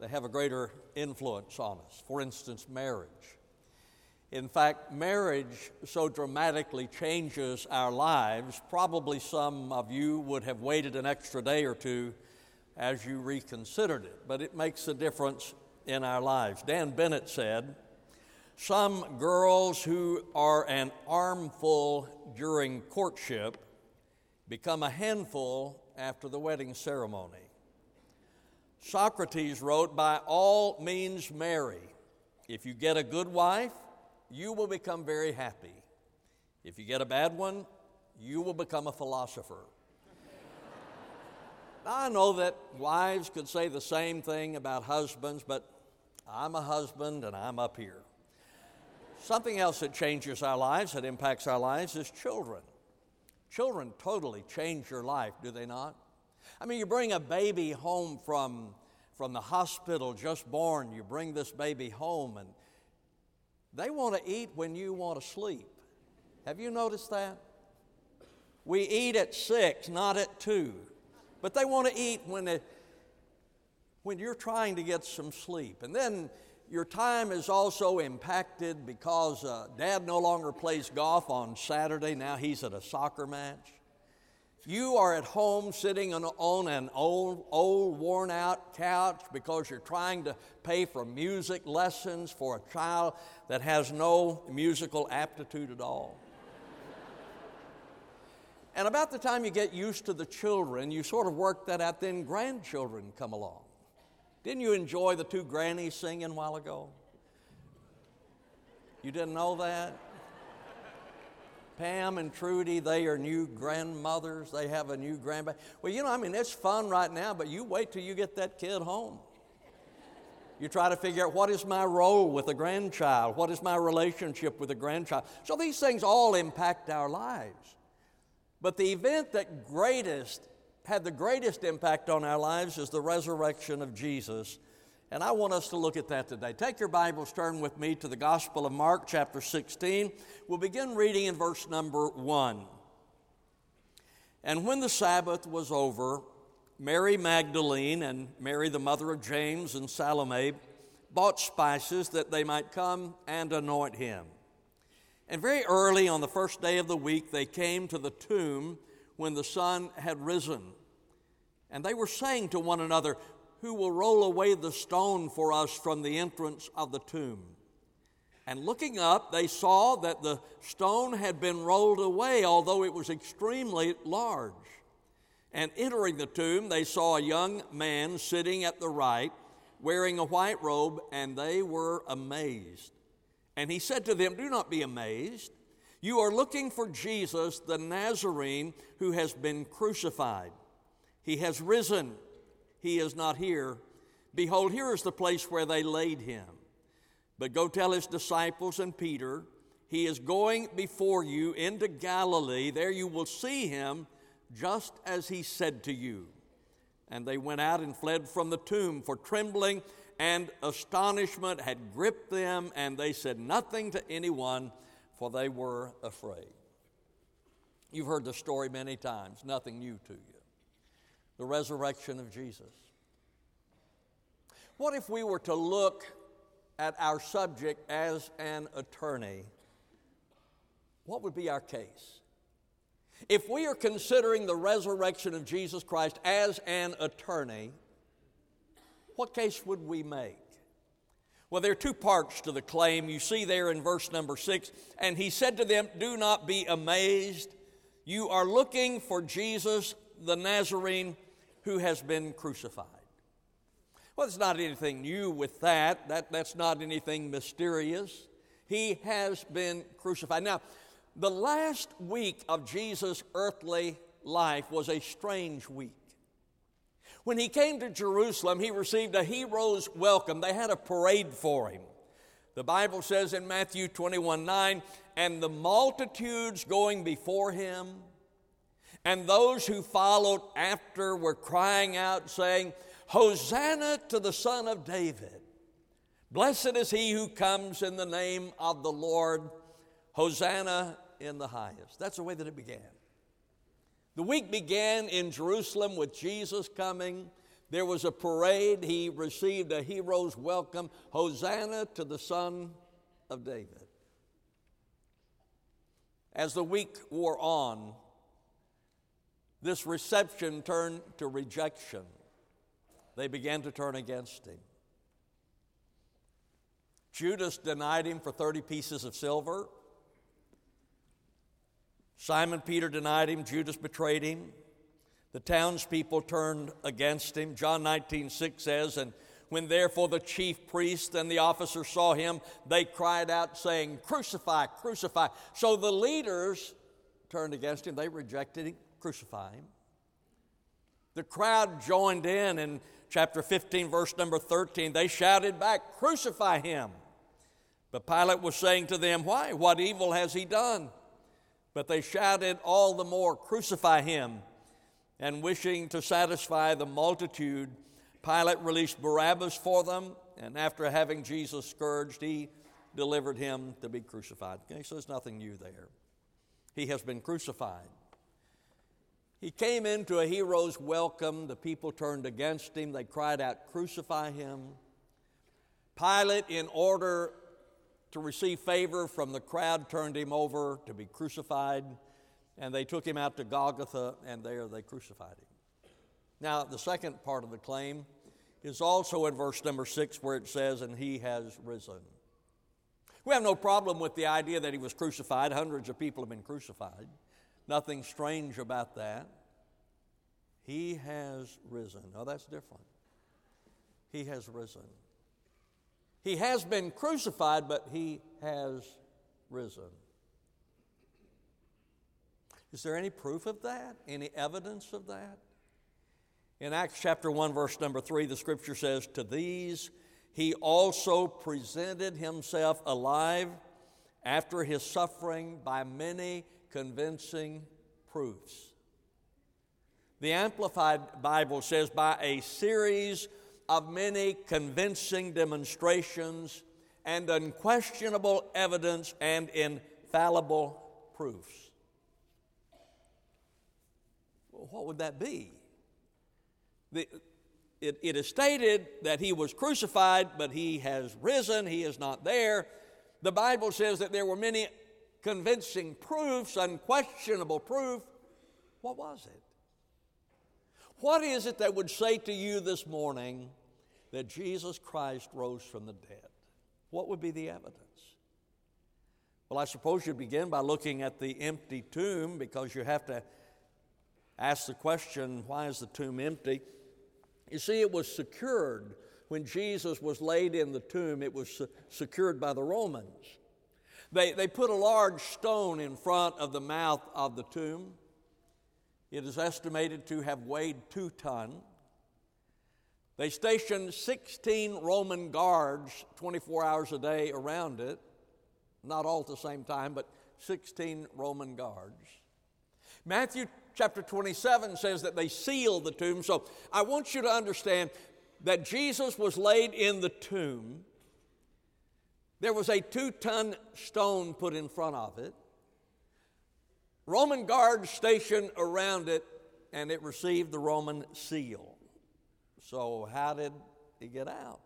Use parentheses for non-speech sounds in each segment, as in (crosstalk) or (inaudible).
they have a greater influence on us. For instance, marriage. In fact, marriage so dramatically changes our lives, probably some of you would have waited an extra day or two as you reconsidered it, but it makes a difference in our lives. Dan Bennett said, Some girls who are an armful during courtship become a handful after the wedding ceremony. Socrates wrote, By all means, marry. If you get a good wife, you will become very happy. If you get a bad one, you will become a philosopher. (laughs) I know that wives could say the same thing about husbands, but I'm a husband and I'm up here. Something else that changes our lives, that impacts our lives, is children. Children totally change your life, do they not? I mean, you bring a baby home from, from the hospital just born, you bring this baby home, and they want to eat when you want to sleep. Have you noticed that? We eat at six, not at two. But they want to eat when, they, when you're trying to get some sleep. And then your time is also impacted because uh, dad no longer plays golf on Saturday. Now he's at a soccer match. You are at home sitting on, on an old, old, worn out couch because you're trying to pay for music lessons for a child that has no musical aptitude at all. (laughs) and about the time you get used to the children, you sort of work that out, then grandchildren come along. Didn't you enjoy the two grannies singing a while ago? You didn't know that? Pam and Trudy, they are new grandmothers. They have a new grandbaby. Well, you know, I mean, it's fun right now, but you wait till you get that kid home. You try to figure out what is my role with a grandchild? What is my relationship with a grandchild? So these things all impact our lives. But the event that greatest had the greatest impact on our lives is the resurrection of Jesus and I want us to look at that today. Take your Bibles, turn with me to the Gospel of Mark, chapter 16. We'll begin reading in verse number 1. And when the Sabbath was over, Mary Magdalene and Mary, the mother of James and Salome, bought spices that they might come and anoint him. And very early on the first day of the week, they came to the tomb when the sun had risen. And they were saying to one another, who will roll away the stone for us from the entrance of the tomb. And looking up, they saw that the stone had been rolled away, although it was extremely large. And entering the tomb, they saw a young man sitting at the right, wearing a white robe, and they were amazed. And he said to them, Do not be amazed. You are looking for Jesus, the Nazarene, who has been crucified. He has risen he is not here. Behold, here is the place where they laid him. But go tell his disciples and Peter, he is going before you into Galilee. There you will see him just as he said to you. And they went out and fled from the tomb, for trembling and astonishment had gripped them, and they said nothing to anyone, for they were afraid. You've heard the story many times, nothing new to you the resurrection of Jesus. What if we were to look at our subject as an attorney? What would be our case? If we are considering the resurrection of Jesus Christ as an attorney, what case would we make? Well, there are two parts to the claim. You see there in verse number six, and he said to them, Do not be amazed. You are looking for Jesus the Nazarene who has been crucified. Well, there's not anything new with that. that. That's not anything mysterious. He has been crucified. Now, the last week of Jesus' earthly life was a strange week. When he came to Jerusalem, he received a hero's welcome. They had a parade for him. The Bible says in Matthew 21 9, and the multitudes going before him and those who followed after were crying out, saying, Hosanna to the Son of David. Blessed is he who comes in the name of the Lord. Hosanna in the highest. That's the way that it began. The week began in Jerusalem with Jesus coming There was a parade. He received a hero's welcome. Hosanna to the Son of David. As the week wore on, this reception turned to rejection. They began to turn against him. Judas denied him for 30 pieces of silver. Simon Peter denied him. Judas betrayed him. The townspeople turned against him. John 19, 6 says, And when therefore the chief priest and the officers saw him, they cried out, saying, Crucify, crucify. So the leaders turned against him. They rejected him, crucify him. The crowd joined in in chapter 15, verse number 13. They shouted back, Crucify him. But Pilate was saying to them, Why? What evil has he done? But they shouted all the more, Crucify him. And wishing to satisfy the multitude, Pilate released Barabbas for them, and after having Jesus scourged, he delivered him to be crucified. Okay, so there's nothing new there. He has been crucified. He came into a hero's welcome. The people turned against him. They cried out, Crucify him. Pilate, in order to receive favor from the crowd, turned him over to be crucified, and they took him out to Golgotha, and there they crucified him. Now, the second part of the claim is also in verse number six, where it says, And he has risen. We have no problem with the idea that he was crucified. Hundreds of people have been crucified. Nothing strange about that. He has risen. Oh, that's different. He has risen. He has been crucified, but he has risen. Is there any proof of that? Any evidence of that? In Acts chapter 1, verse number 3, the scripture says, To these he also presented himself alive after his suffering by many convincing proofs. The Amplified Bible says, by a series of many convincing demonstrations and unquestionable evidence and infallible proofs. Well, what would that be? The, it, it is stated that he was crucified, but he has risen, he is not there. The Bible says that there were many convincing proofs, unquestionable proof. What was it? What is it that would say to you this morning that Jesus Christ rose from the dead? What would be the evidence? Well, I suppose you'd begin by looking at the empty tomb because you have to ask the question why is the tomb empty? You see, it was secured when Jesus was laid in the tomb, it was secured by the Romans. They, they put a large stone in front of the mouth of the tomb. It is estimated to have weighed two ton. They stationed 16 Roman guards 24 hours a day around it, not all at the same time, but 16 Roman guards. Matthew chapter 27 says that they sealed the tomb. So I want you to understand that Jesus was laid in the tomb. There was a two ton stone put in front of it. Roman guards stationed around it, and it received the Roman seal. So, how did he get out?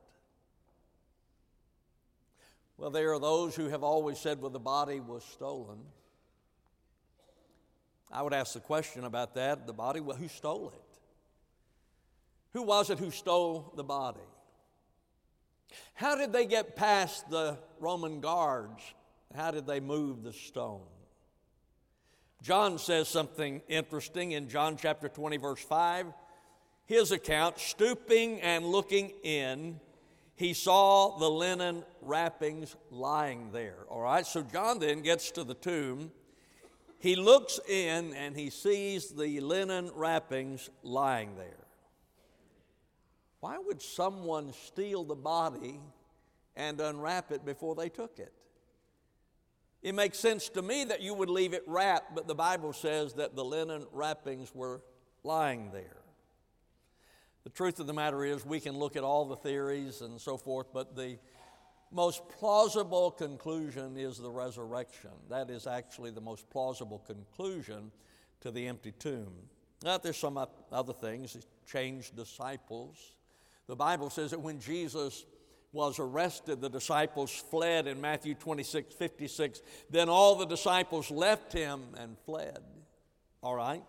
Well, there are those who have always said, well, the body was stolen. I would ask the question about that the body, well, who stole it? Who was it who stole the body? How did they get past the Roman guards? How did they move the stone? John says something interesting in John chapter 20, verse 5. His account, stooping and looking in, he saw the linen wrappings lying there. All right, so John then gets to the tomb. He looks in and he sees the linen wrappings lying there. Why would someone steal the body and unwrap it before they took it? It makes sense to me that you would leave it wrapped, but the Bible says that the linen wrappings were lying there. The truth of the matter is, we can look at all the theories and so forth, but the most plausible conclusion is the resurrection. That is actually the most plausible conclusion to the empty tomb. Now, there's some other things. changed disciples. The Bible says that when Jesus was arrested, the disciples fled in Matthew 26 56. Then all the disciples left him and fled. All right?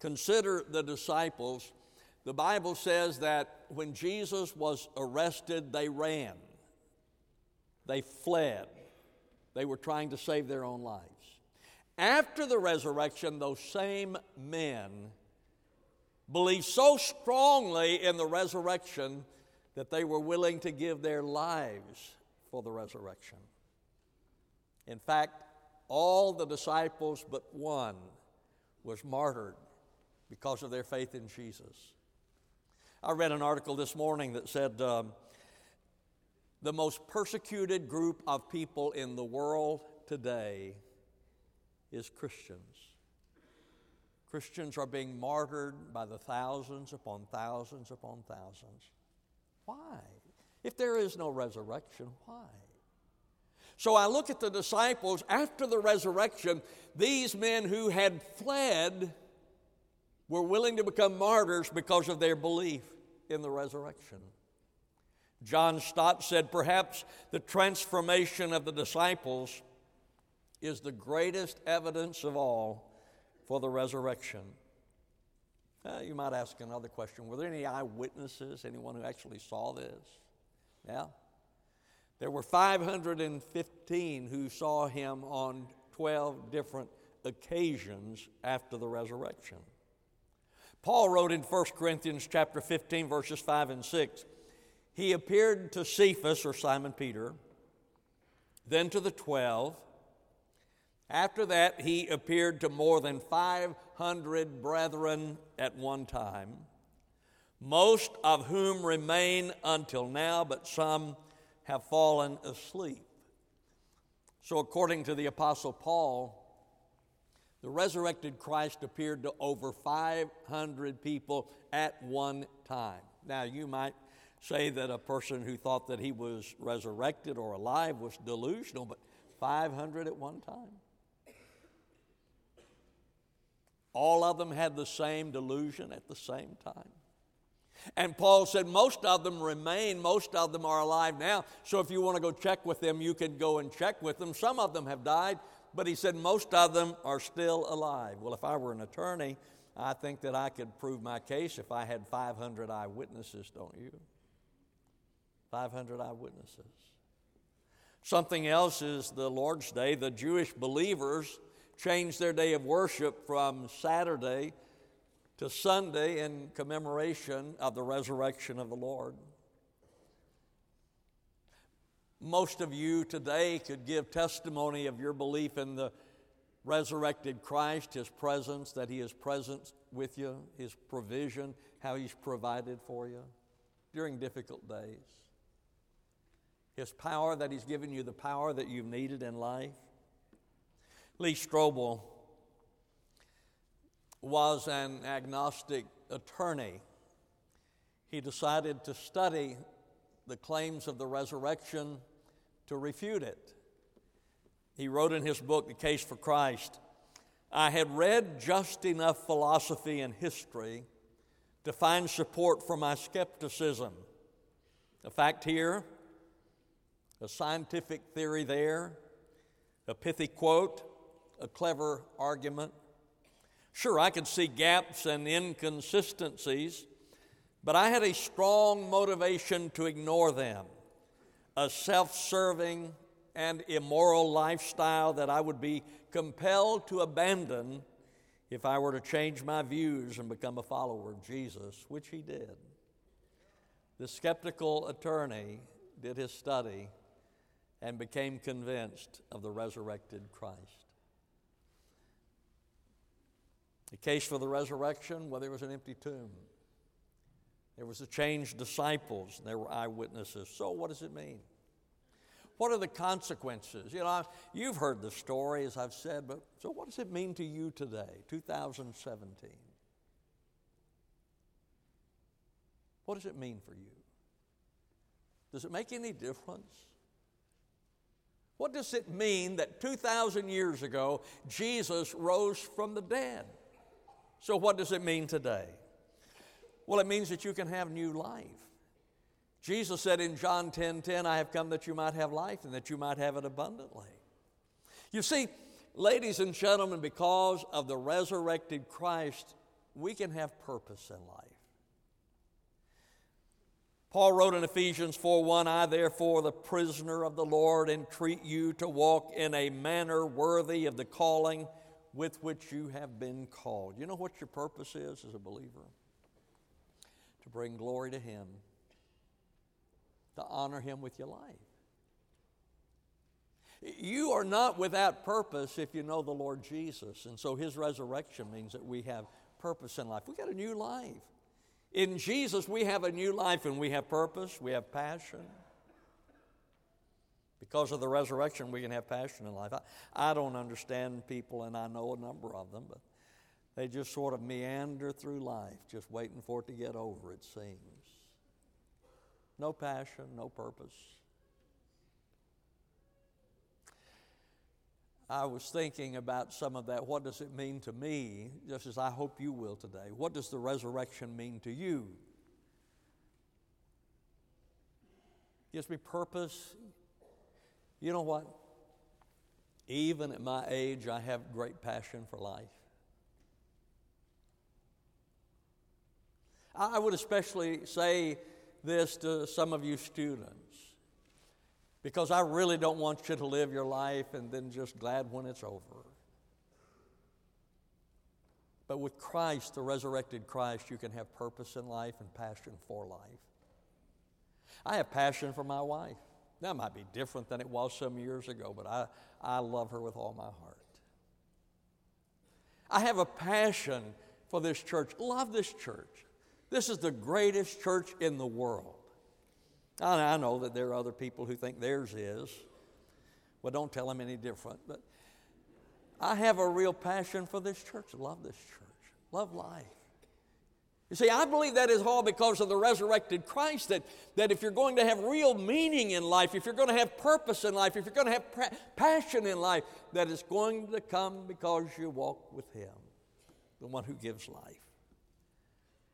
Consider the disciples. The Bible says that when Jesus was arrested, they ran, they fled, they were trying to save their own lives. After the resurrection, those same men believed so strongly in the resurrection that they were willing to give their lives for the resurrection. In fact, all the disciples but one was martyred because of their faith in Jesus. I read an article this morning that said um, the most persecuted group of people in the world today is Christians. Christians are being martyred by the thousands upon thousands upon thousands. Why? If there is no resurrection, why? So I look at the disciples after the resurrection, these men who had fled were willing to become martyrs because of their belief in the resurrection. John Stott said, Perhaps the transformation of the disciples is the greatest evidence of all for the resurrection. Uh, you might ask another question Were there any eyewitnesses, anyone who actually saw this? Yeah. There were 515 who saw him on 12 different occasions after the resurrection. Paul wrote in 1 Corinthians chapter 15 verses 5 and 6, he appeared to Cephas or Simon Peter, then to the 12, after that, he appeared to more than 500 brethren at one time, most of whom remain until now, but some have fallen asleep. So, according to the Apostle Paul, the resurrected Christ appeared to over 500 people at one time. Now, you might say that a person who thought that he was resurrected or alive was delusional, but 500 at one time. All of them had the same delusion at the same time. And Paul said most of them remain, most of them are alive now. So if you want to go check with them, you can go and check with them. Some of them have died, but he said most of them are still alive. Well, if I were an attorney, I think that I could prove my case if I had 500 eyewitnesses, don't you? 500 eyewitnesses. Something else is the Lord's Day. The Jewish believers changed their day of worship from Saturday to Sunday in commemoration of the resurrection of the Lord. Most of you today could give testimony of your belief in the resurrected Christ, His presence, that He is present with you, His provision, how He's provided for you during difficult days. His power, that He's given you the power that you've needed in life. Lee Strobel was an agnostic attorney. He decided to study the claims of the resurrection to refute it. He wrote in his book, The Case for Christ I had read just enough philosophy and history to find support for my skepticism. A fact here, a scientific theory there, a pithy quote, a clever argument. Sure, I could see gaps and inconsistencies, but I had a strong motivation to ignore them. A self serving and immoral lifestyle that I would be compelled to abandon if I were to change my views and become a follower of Jesus, which he did. The skeptical attorney did his study and became convinced of the resurrected Christ. The case for the resurrection, well, there was an empty tomb. There was a changed disciples, and there were eyewitnesses. So, what does it mean? What are the consequences? You know, you've heard the story, as I've said, but so what does it mean to you today, 2017? What does it mean for you? Does it make any difference? What does it mean that 2,000 years ago Jesus rose from the dead? So, what does it mean today? Well, it means that you can have new life. Jesus said in John 10 10, I have come that you might have life and that you might have it abundantly. You see, ladies and gentlemen, because of the resurrected Christ, we can have purpose in life. Paul wrote in Ephesians 4 1, I therefore, the prisoner of the Lord, entreat you to walk in a manner worthy of the calling with which you have been called. You know what your purpose is as a believer? To bring glory to Him, to honor Him with your life. You are not without purpose if you know the Lord Jesus. And so His resurrection means that we have purpose in life. We got a new life. In Jesus, we have a new life and we have purpose, we have passion. Because of the resurrection, we can have passion in life. I, I don't understand people, and I know a number of them, but they just sort of meander through life, just waiting for it to get over, it seems. No passion, no purpose. I was thinking about some of that. What does it mean to me, just as I hope you will today? What does the resurrection mean to you? Gives me purpose. You know what? Even at my age, I have great passion for life. I would especially say this to some of you students because I really don't want you to live your life and then just glad when it's over. But with Christ, the resurrected Christ, you can have purpose in life and passion for life. I have passion for my wife. That might be different than it was some years ago, but I, I love her with all my heart. I have a passion for this church, love this church. This is the greatest church in the world. I know that there are other people who think theirs is. Well, don't tell them any different. But I have a real passion for this church. Love this church. Love life. You see, I believe that is all because of the resurrected Christ. That, that if you're going to have real meaning in life, if you're going to have purpose in life, if you're going to have passion in life, that it's going to come because you walk with Him, the one who gives life.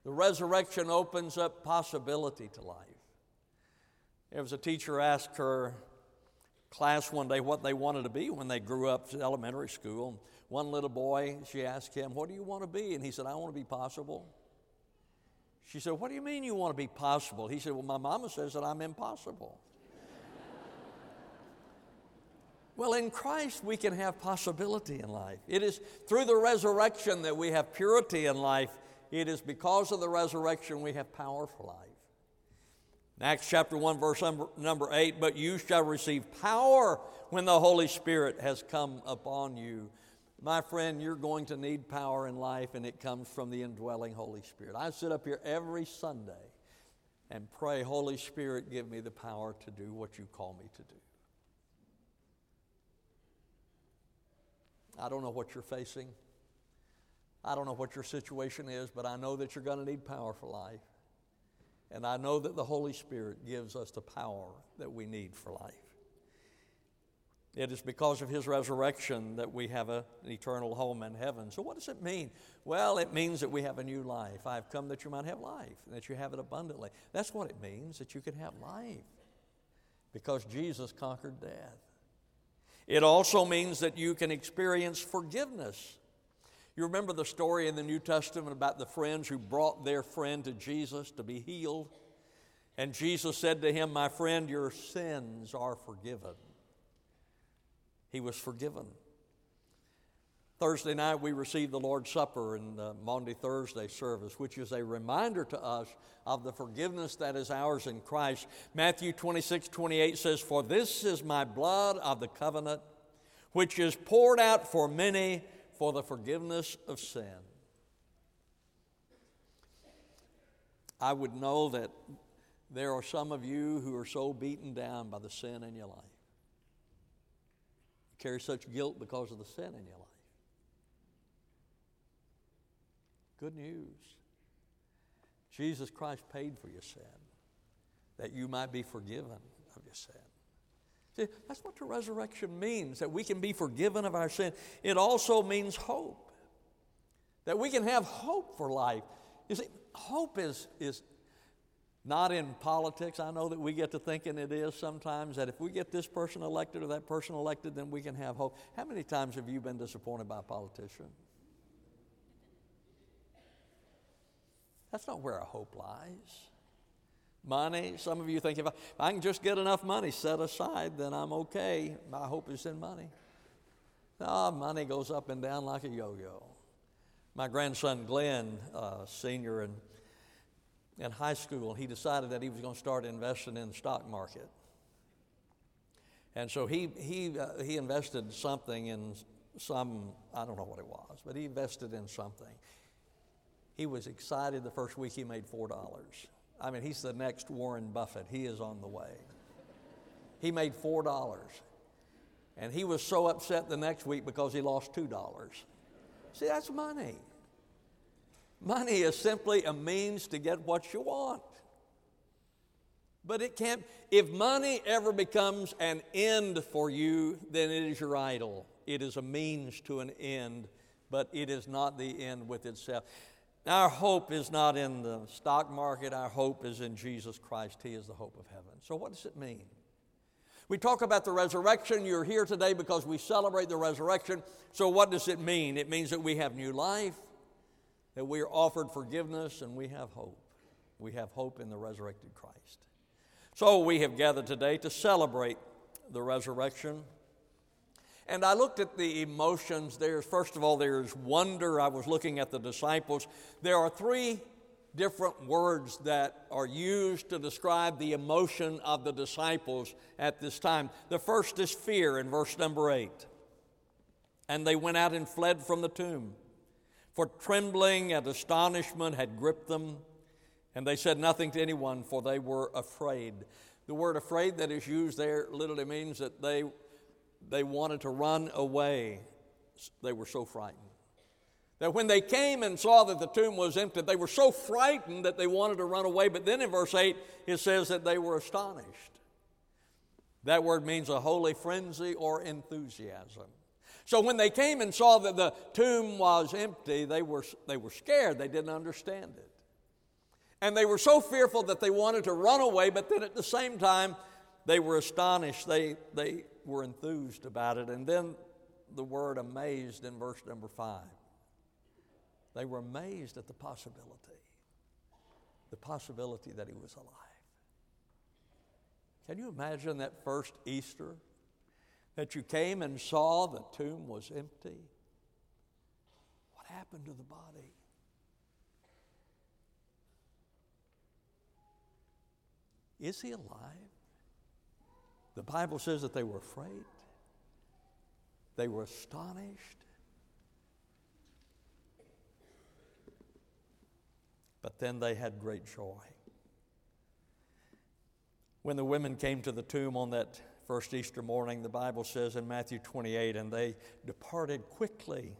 The resurrection opens up possibility to life. There was a teacher asked her class one day what they wanted to be when they grew up in elementary school. One little boy, she asked him, What do you want to be? And he said, I want to be possible. She said, What do you mean you want to be possible? He said, Well, my mama says that I'm impossible. (laughs) well, in Christ, we can have possibility in life. It is through the resurrection that we have purity in life. It is because of the resurrection we have power for life. Acts chapter 1, verse number 8, but you shall receive power when the Holy Spirit has come upon you. My friend, you're going to need power in life, and it comes from the indwelling Holy Spirit. I sit up here every Sunday and pray, Holy Spirit, give me the power to do what you call me to do. I don't know what you're facing. I don't know what your situation is, but I know that you're going to need power for life. And I know that the Holy Spirit gives us the power that we need for life. It is because of his resurrection that we have a, an eternal home in heaven. So, what does it mean? Well, it means that we have a new life. I've come that you might have life, that you have it abundantly. That's what it means, that you can have life, because Jesus conquered death. It also means that you can experience forgiveness you remember the story in the New Testament about the friends who brought their friend to Jesus to be healed? And Jesus said to him, My friend, your sins are forgiven. He was forgiven. Thursday night, we received the Lord's Supper in the Maundy Thursday service, which is a reminder to us of the forgiveness that is ours in Christ. Matthew 26 28 says, For this is my blood of the covenant, which is poured out for many for the forgiveness of sin. I would know that there are some of you who are so beaten down by the sin in your life. Carry such guilt because of the sin in your life. Good news. Jesus Christ paid for your sin that you might be forgiven of your sin. See, that's what the resurrection means, that we can be forgiven of our sin. It also means hope, that we can have hope for life. You see, hope is, is not in politics. I know that we get to thinking it is sometimes that if we get this person elected or that person elected, then we can have hope. How many times have you been disappointed by a politician? That's not where our hope lies. Money, some of you think if I, if I can just get enough money set aside, then I'm okay. My hope is in money. No, money goes up and down like a yo yo. My grandson Glenn, uh, senior in, in high school, he decided that he was going to start investing in the stock market. And so he, he, uh, he invested something in some, I don't know what it was, but he invested in something. He was excited the first week he made $4. I mean, he's the next Warren Buffett. He is on the way. He made $4. And he was so upset the next week because he lost $2. See, that's money. Money is simply a means to get what you want. But it can't, if money ever becomes an end for you, then it is your idol. It is a means to an end, but it is not the end with itself. Our hope is not in the stock market, our hope is in Jesus Christ. He is the hope of heaven. So, what does it mean? We talk about the resurrection. You're here today because we celebrate the resurrection. So, what does it mean? It means that we have new life, that we are offered forgiveness, and we have hope. We have hope in the resurrected Christ. So, we have gathered today to celebrate the resurrection. And I looked at the emotions. There's, first of all, there's wonder. I was looking at the disciples. There are three different words that are used to describe the emotion of the disciples at this time. The first is fear in verse number eight. And they went out and fled from the tomb, for trembling and astonishment had gripped them. And they said nothing to anyone, for they were afraid. The word afraid that is used there literally means that they they wanted to run away. They were so frightened. That when they came and saw that the tomb was empty, they were so frightened that they wanted to run away. But then in verse 8, it says that they were astonished. That word means a holy frenzy or enthusiasm. So when they came and saw that the tomb was empty, they were, they were scared. They didn't understand it. And they were so fearful that they wanted to run away, but then at the same time, they were astonished. They, they were enthused about it. And then the word amazed in verse number five. They were amazed at the possibility, the possibility that he was alive. Can you imagine that first Easter? That you came and saw the tomb was empty? What happened to the body? Is he alive? The Bible says that they were afraid, they were astonished. But then they had great joy. When the women came to the tomb on that first Easter morning, the Bible says in Matthew 28, and they departed quickly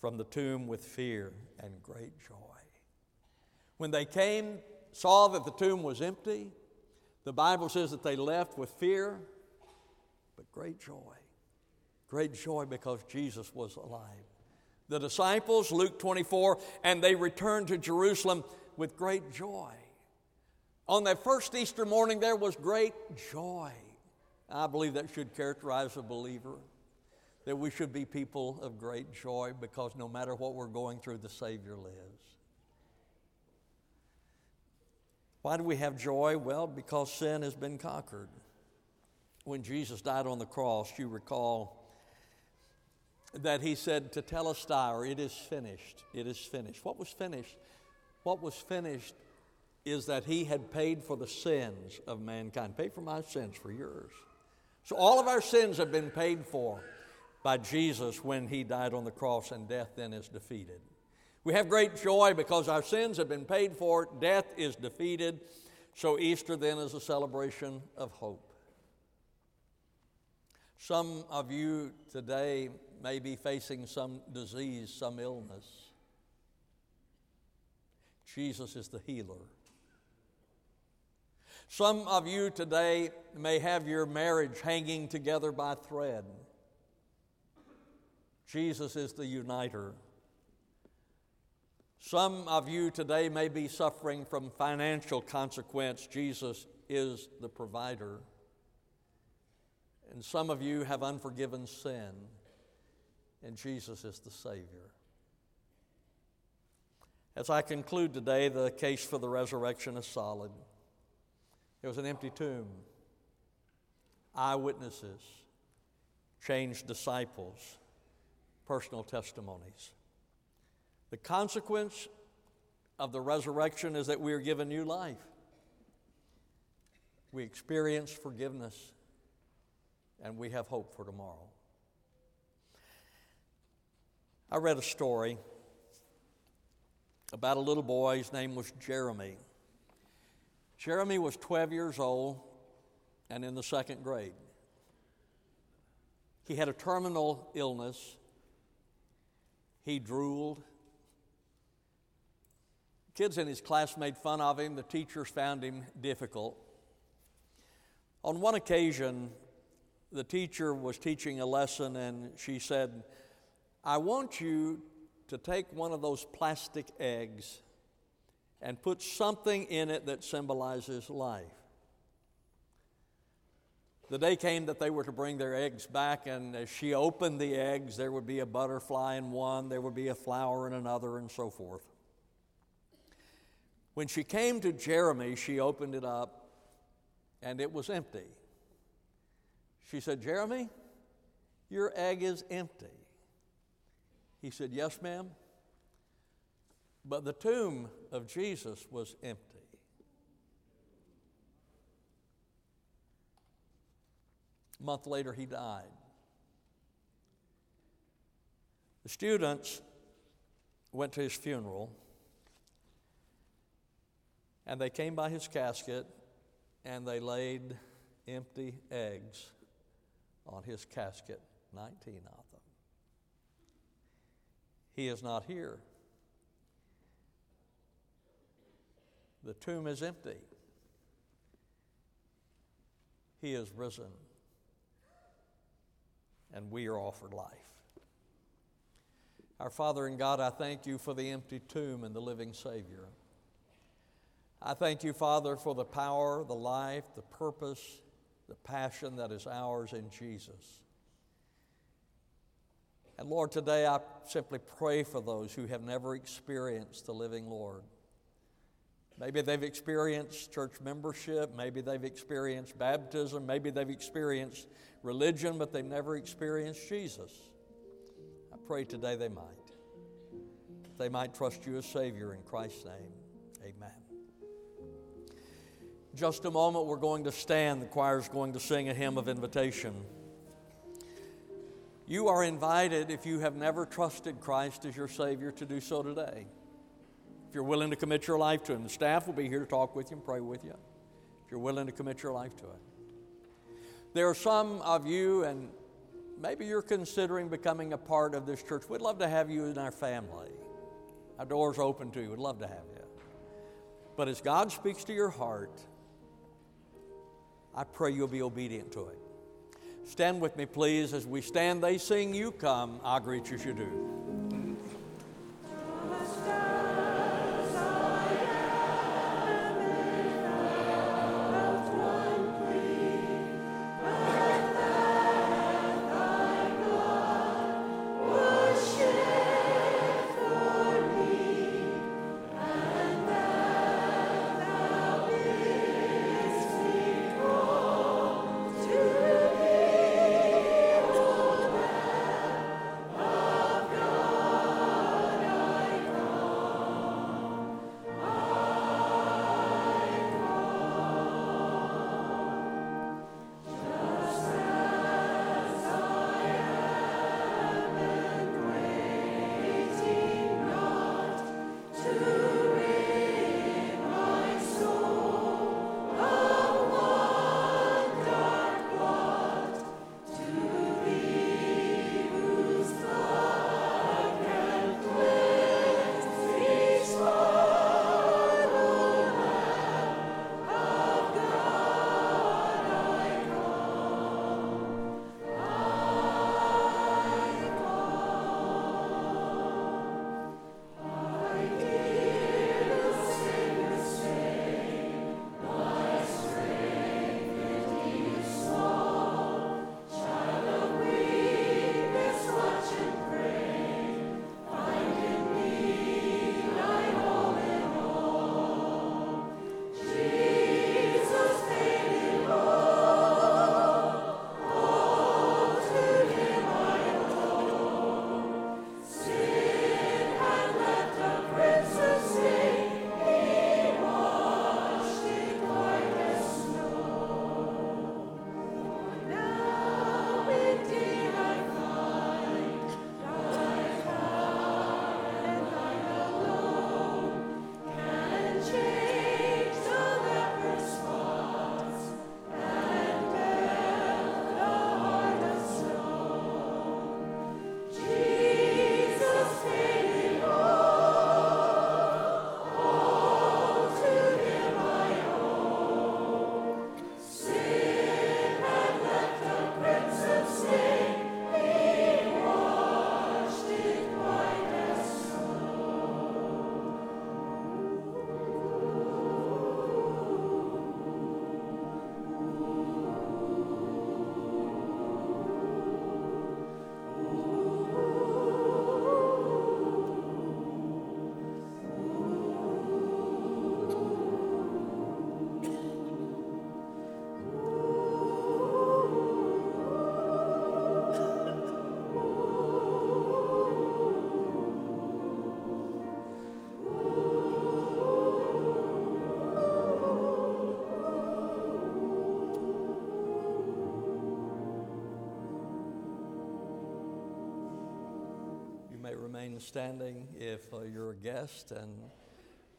from the tomb with fear and great joy. When they came, saw that the tomb was empty, the Bible says that they left with fear, but great joy. Great joy because Jesus was alive. The disciples, Luke 24, and they returned to Jerusalem with great joy. On that first Easter morning, there was great joy. I believe that should characterize a believer, that we should be people of great joy because no matter what we're going through, the Savior lives. Why do we have joy? Well, because sin has been conquered. When Jesus died on the cross, you recall that he said Tetelestai, it is finished, it is finished. What was finished? What was finished is that he had paid for the sins of mankind, paid for my sins, for yours. So all of our sins have been paid for by Jesus when he died on the cross, and death then is defeated. We have great joy because our sins have been paid for, death is defeated. So Easter then is a celebration of hope. Some of you today may be facing some disease, some illness. Jesus is the healer. Some of you today may have your marriage hanging together by thread. Jesus is the uniter. Some of you today may be suffering from financial consequence. Jesus is the provider. And some of you have unforgiven sin, and Jesus is the Savior. As I conclude today, the case for the resurrection is solid. There was an empty tomb, eyewitnesses, changed disciples, personal testimonies. The consequence of the resurrection is that we are given new life. We experience forgiveness and we have hope for tomorrow. I read a story about a little boy. His name was Jeremy. Jeremy was 12 years old and in the second grade. He had a terminal illness. He drooled. Kids in his class made fun of him. The teachers found him difficult. On one occasion, the teacher was teaching a lesson and she said, I want you to take one of those plastic eggs and put something in it that symbolizes life. The day came that they were to bring their eggs back, and as she opened the eggs, there would be a butterfly in one, there would be a flower in another, and so forth. When she came to Jeremy, she opened it up and it was empty. She said, Jeremy, your egg is empty. He said, Yes, ma'am. But the tomb of Jesus was empty. A month later, he died. The students went to his funeral and they came by his casket and they laid empty eggs on his casket, 19 of them. He is not here. The tomb is empty. He is risen, and we are offered life. Our Father in God, I thank you for the empty tomb and the living Savior. I thank you, Father, for the power, the life, the purpose, the passion that is ours in Jesus. And Lord, today I simply pray for those who have never experienced the living Lord. Maybe they've experienced church membership, maybe they've experienced baptism, maybe they've experienced religion, but they've never experienced Jesus. I pray today they might. They might trust you as Savior in Christ's name. Amen just a moment, we're going to stand. The choir is going to sing a hymn of invitation. You are invited, if you have never trusted Christ as your Savior, to do so today. If you're willing to commit your life to Him, the staff will be here to talk with you and pray with you. If you're willing to commit your life to it, there are some of you, and maybe you're considering becoming a part of this church. We'd love to have you in our family. Our doors open to you. We'd love to have you. But as God speaks to your heart, I pray you'll be obedient to it. Stand with me, please. As we stand, they sing, You come, I greet you, you do. Remain standing if uh, you're a guest and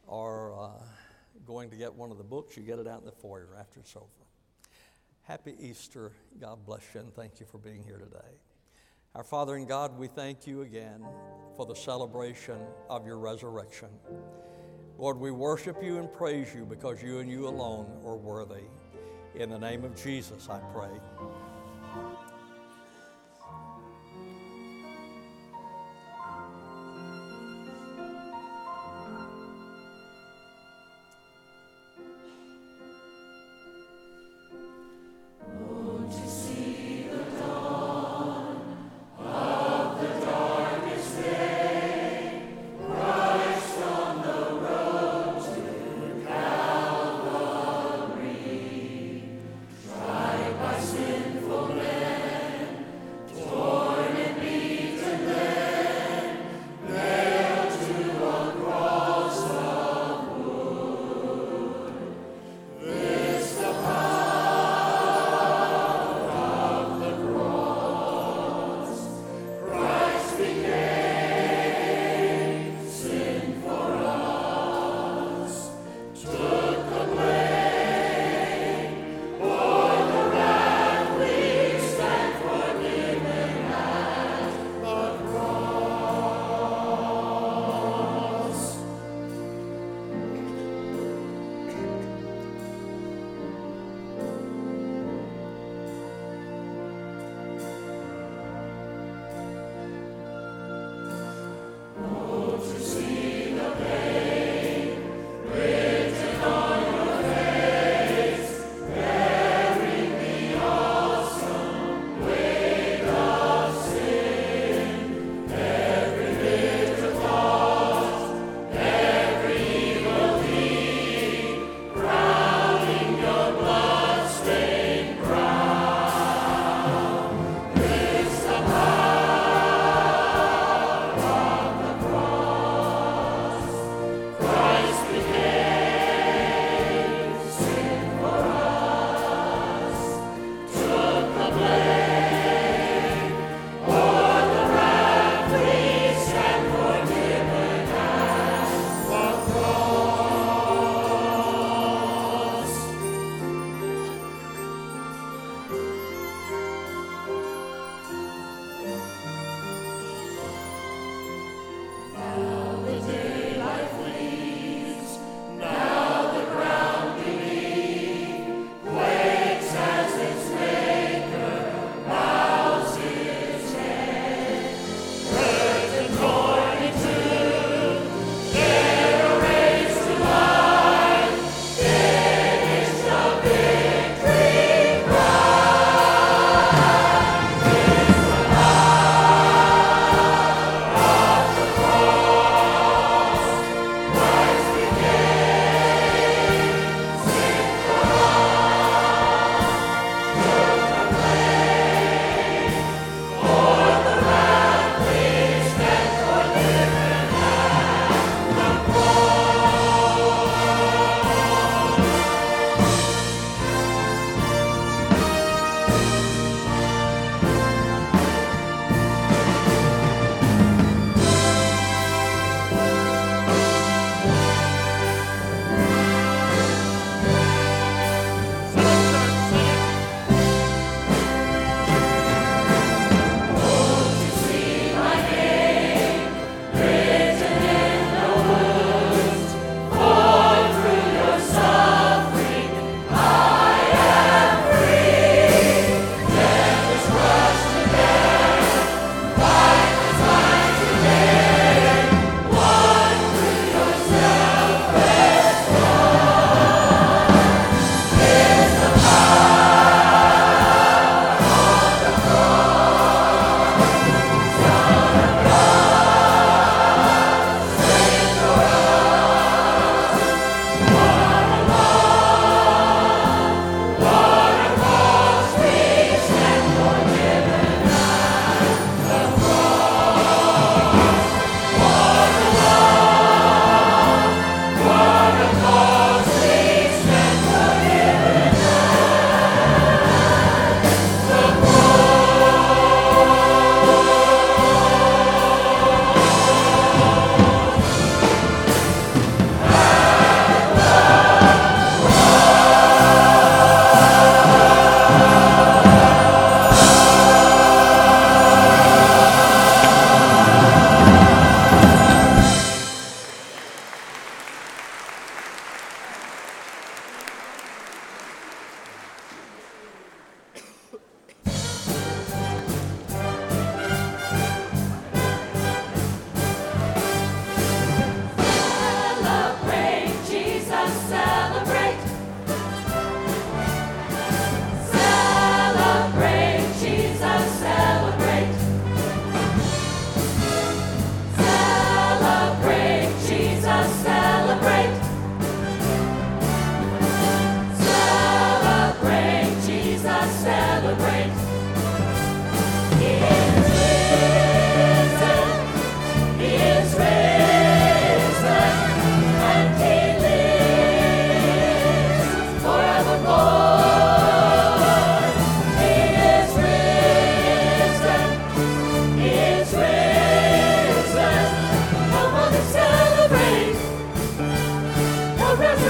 are uh, going to get one of the books. You get it out in the foyer after it's over. Happy Easter. God bless you and thank you for being here today. Our Father in God, we thank you again for the celebration of your resurrection. Lord, we worship you and praise you because you and you alone are worthy. In the name of Jesus, I pray. glory.